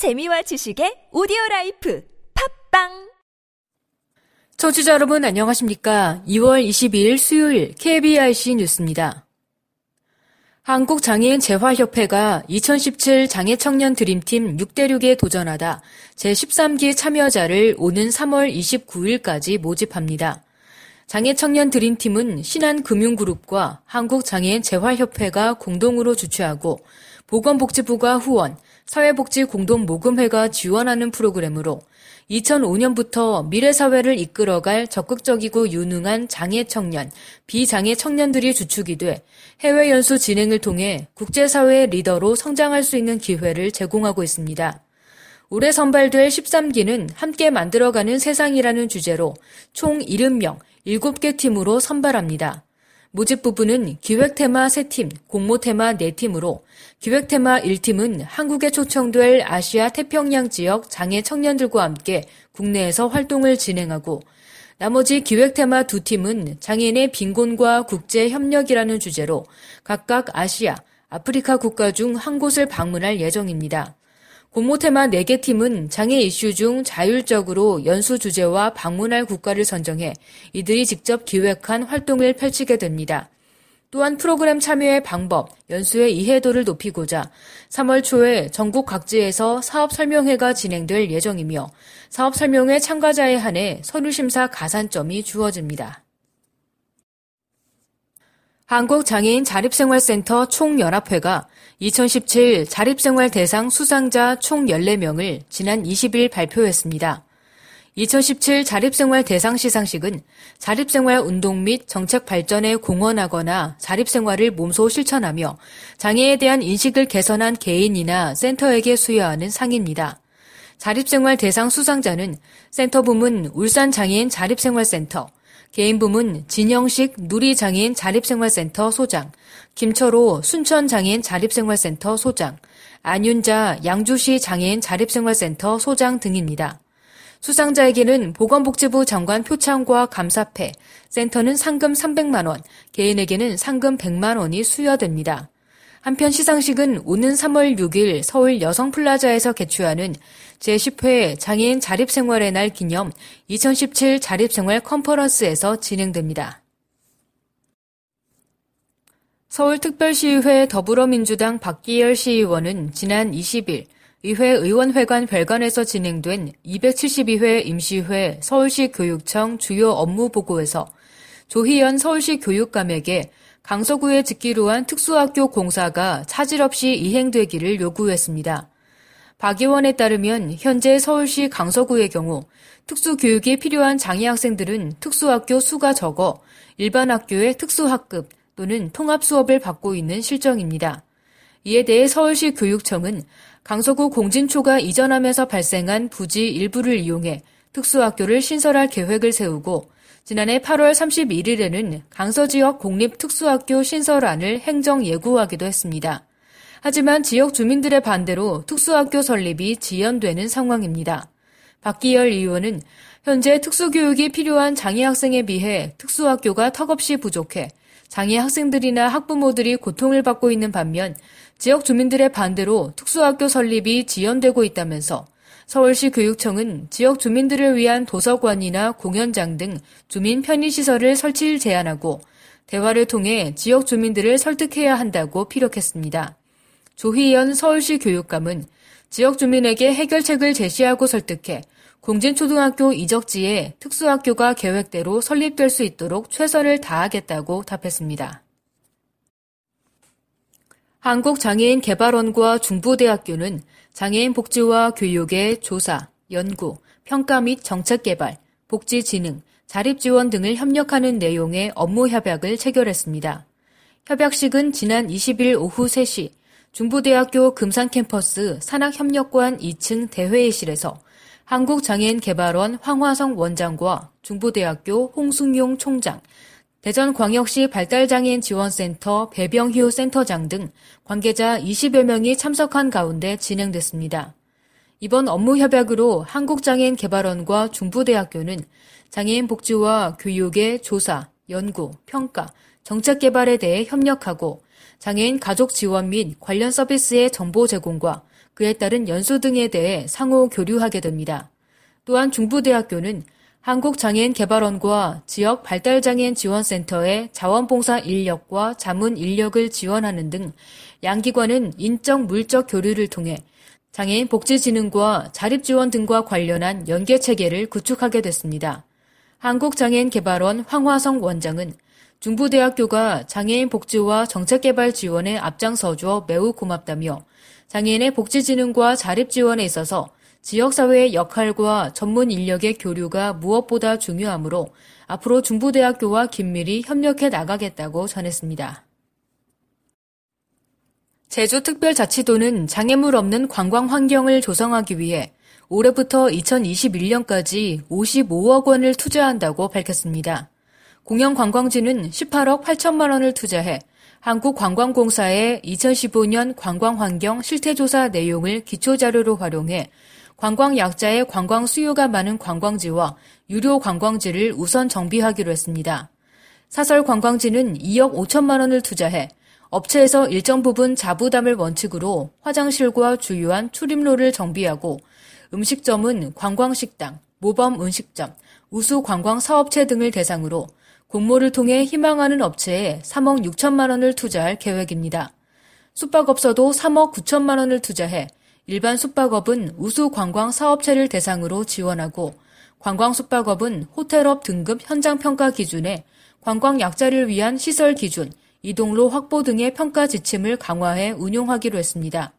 재미와 지식의 오디오 라이프 팟빵 청취자 여러분 안녕하십니까? 2월 22일 수요일 KBIC 뉴스입니다. 한국장애인 재활협회가 2017 장애 청년 드림팀 6대륙에 도전하다 제13기 참여자를 오는 3월 29일까지 모집합니다. 장애 청년 드림팀은 신한금융그룹과 한국장애인 재활협회가 공동으로 주최하고 보건복지부가 후원, 사회복지공동모금회가 지원하는 프로그램으로 2005년부터 미래사회를 이끌어갈 적극적이고 유능한 장애 청년, 비장애 청년들이 주축이 돼 해외 연수 진행을 통해 국제사회의 리더로 성장할 수 있는 기회를 제공하고 있습니다. 올해 선발될 13기는 함께 만들어가는 세상이라는 주제로 총 70명, 7개 팀으로 선발합니다. 모집 부분은 기획 테마 3팀, 공모 테마 4팀으로 기획 테마 1팀은 한국에 초청될 아시아 태평양 지역 장애 청년들과 함께 국내에서 활동을 진행하고 나머지 기획 테마 2팀은 장애인의 빈곤과 국제 협력이라는 주제로 각각 아시아, 아프리카 국가 중 한 곳을 방문할 예정입니다. 공모 테마 4개 팀은 장애 이슈 중 자율적으로 연수 주제와 방문할 국가를 선정해 이들이 직접 기획한 활동을 펼치게 됩니다. 또한 프로그램 참여의 방법, 연수의 이해도를 높이고자 3월 초에 전국 각지에서 사업 설명회가 진행될 예정이며 사업 설명회 참가자에 한해 서류 심사 가산점이 주어집니다. 한국장애인 자립생활센터 총연합회가 2017 자립생활 대상 수상자 총 14명을 지난 20일 발표했습니다. 2017 자립생활 대상 시상식은 자립생활 운동 및 정책 발전에 공헌하거나 자립생활을 몸소 실천하며 장애에 대한 인식을 개선한 개인이나 센터에게 수여하는 상입니다. 자립생활 대상 수상자는 센터 부문 울산장애인 자립생활센터, 개인 부문 진영식 누리장애인 자립생활센터 소장, 김철호 순천장애인 자립생활센터 소장, 안윤자 양주시 장애인 자립생활센터 소장 등입니다. 수상자에게는 보건복지부 장관 표창과 감사패, 센터는 상금 300만원, 개인에게는 상금 100만원이 수여됩니다. 한편 시상식은 오는 3월 6일 서울 여성플라자에서 개최하는 제10회 장애인 자립생활의 날 기념 2017 자립생활 컨퍼런스에서 진행됩니다. 서울특별시의회 더불어민주당 박기열 시의원은 지난 20일 의회 의원회관 별관에서 진행된 272회 임시회 서울시 교육청 주요 업무 보고에서 조희연 서울시 교육감에게 강서구에 짓기로 한 특수학교 공사가 차질 없이 이행되기를 요구했습니다. 박 의원에 따르면 현재 서울시 강서구의 경우 특수교육이 필요한 장애 학생들은 특수학교 수가 적어 일반 학교의 특수학급 또는 통합 수업을 받고 있는 실정입니다. 이에 대해 서울시 교육청은 강서구 공진초가 이전하면서 발생한 부지 일부를 이용해 특수학교를 신설할 계획을 세우고 지난해 8월 31일에는 강서 지역 공립특수학교 신설안을 행정 예고하기도 했습니다. 하지만 지역 주민들의 반대로 특수학교 설립이 지연되는 상황입니다. 박기열 의원은 현재 특수교육이 필요한 장애 학생에 비해 특수학교가 턱없이 부족해 장애 학생들이나 학부모들이 고통을 받고 있는 반면 지역 주민들의 반대로 특수학교 설립이 지연되고 있다면서 서울시 교육청은 지역 주민들을 위한 도서관이나 공연장 등 주민 편의시설을 설치를 제안하고 대화를 통해 지역 주민들을 설득해야 한다고 피력했습니다. 조희연 서울시 교육감은 지역 주민에게 해결책을 제시하고 설득해 공진초등학교 이적지에 특수학교가 계획대로 설립될 수 있도록 최선을 다하겠다고 답했습니다. 한국장애인개발원과 중부대학교는 장애인 복지와 교육의 조사, 연구, 평가 및 정책 개발, 복지 진흥, 자립 지원 등을 협력하는 내용의 업무 협약을 체결했습니다. 협약식은 지난 20일 오후 3시 중부대학교 금산캠퍼스 산학협력관 2층 대회의실에서 한국장애인개발원 황화성 원장과 중부대학교 홍승용 총장, 대전광역시 발달장애인 지원센터 배병휴 센터장 등 관계자 20여 명이 참석한 가운데 진행됐습니다. 이번 업무 협약으로 한국장애인개발원과 중부대학교는 장애인 복지와 교육의 조사, 연구, 평가, 정책 개발에 대해 협력하고 장애인 가족 지원 및 관련 서비스의 정보 제공과 그에 따른 연수 등에 대해 상호 교류하게 됩니다. 또한 중부대학교는 한국장애인개발원과 지역 발달장애인 지원센터의 자원봉사 인력과 자문 인력을 지원하는 등 양기관은 인적 물적 교류를 통해 장애인 복지진흥과 자립지원 등과 관련한 연계 체계를 구축하게 됐습니다. 한국장애인개발원 황화성 원장은 중부대학교가 장애인 복지와 정책개발 지원에 앞장서줘 매우 고맙다며 장애인의 복지진흥과 자립지원에 있어서 지역사회의 역할과 전문 인력의 교류가 무엇보다 중요하므로 앞으로 중부대학교와 긴밀히 협력해 나가겠다고 전했습니다. 제주특별자치도는 장애물 없는 관광 환경을 조성하기 위해 올해부터 2021년까지 55억 원을 투자한다고 밝혔습니다. 공영관광지는 18억 8천만 원을 투자해 한국관광공사의 2015년 관광환경 실태조사 내용을 기초자료로 활용해 관광 약자의 관광 수요가 많은 관광지와 유료 관광지를 우선 정비하기로 했습니다. 사설 관광지는 2억 5천만 원을 투자해 업체에서 일정 부분 자부담을 원칙으로 화장실과 주요한 출입로를 정비하고 음식점은 관광식당, 모범 음식점, 우수 관광 사업체 등을 대상으로 공모를 통해 희망하는 업체에 3억 6천만 원을 투자할 계획입니다. 숙박업소도 3억 9천만 원을 투자해 일반 숙박업은 우수 관광 사업체를 대상으로 지원하고 관광 숙박업은 호텔업 등급 현장 평가 기준에 관광 약자를 위한 시설 기준, 이동로 확보 등의 평가 지침을 강화해 운용하기로 했습니다.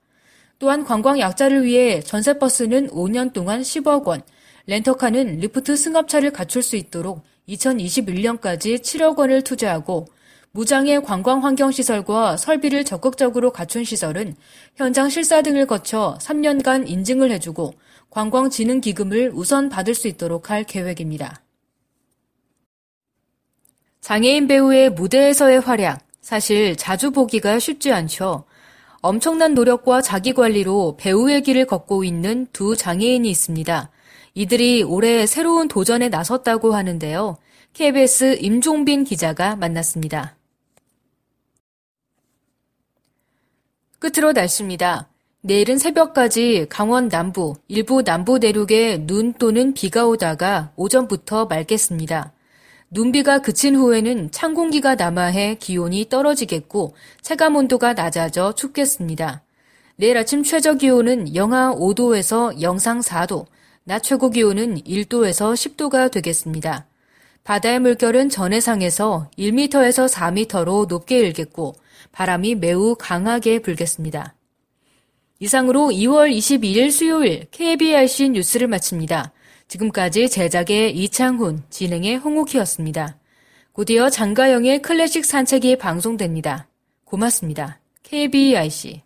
또한 관광 약자를 위해 전세버스는 5년 동안 10억 원, 렌터카는 리프트 승합차를 갖출 수 있도록 2021년까지 7억 원을 투자하고 무장애 관광 환경 시설과 설비를 적극적으로 갖춘 시설은 현장 실사 등을 거쳐 3년간 인증을 해주고 관광진흥기금을 우선 받을 수 있도록 할 계획입니다. 장애인 배우의 무대에서의 활약, 사실 자주 보기가 쉽지 않죠. 엄청난 노력과 자기 관리로 배우의 길을 걷고 있는 두 장애인이 있습니다. 이들이 올해 새로운 도전에 나섰다고 하는데요. KBS 임종빈 기자가 만났습니다. 끝으로 날씨입니다. 내일은 새벽까지 강원 남부, 일부 남부 내륙에 눈 또는 비가 오다가 오전부터 맑겠습니다. 눈비가 그친 후에는 찬 공기가 남하해 기온이 떨어지겠고 체감 온도가 낮아져 춥겠습니다. 내일 아침 최저 기온은 영하 5도에서 영상 4도, 낮 최고 기온은 1도에서 10도가 되겠습니다. 바다의 물결은 전해상에서 1m에서 4m로 높게 일겠고 바람이 매우 강하게 불겠습니다. 이상으로 2월 22일 수요일 KBRC 뉴스를 마칩니다. 지금까지 제작의 이창훈, 진행의 홍옥희였습니다. 곧이어 장가영의 클래식 산책이 방송됩니다. 고맙습니다. KBIC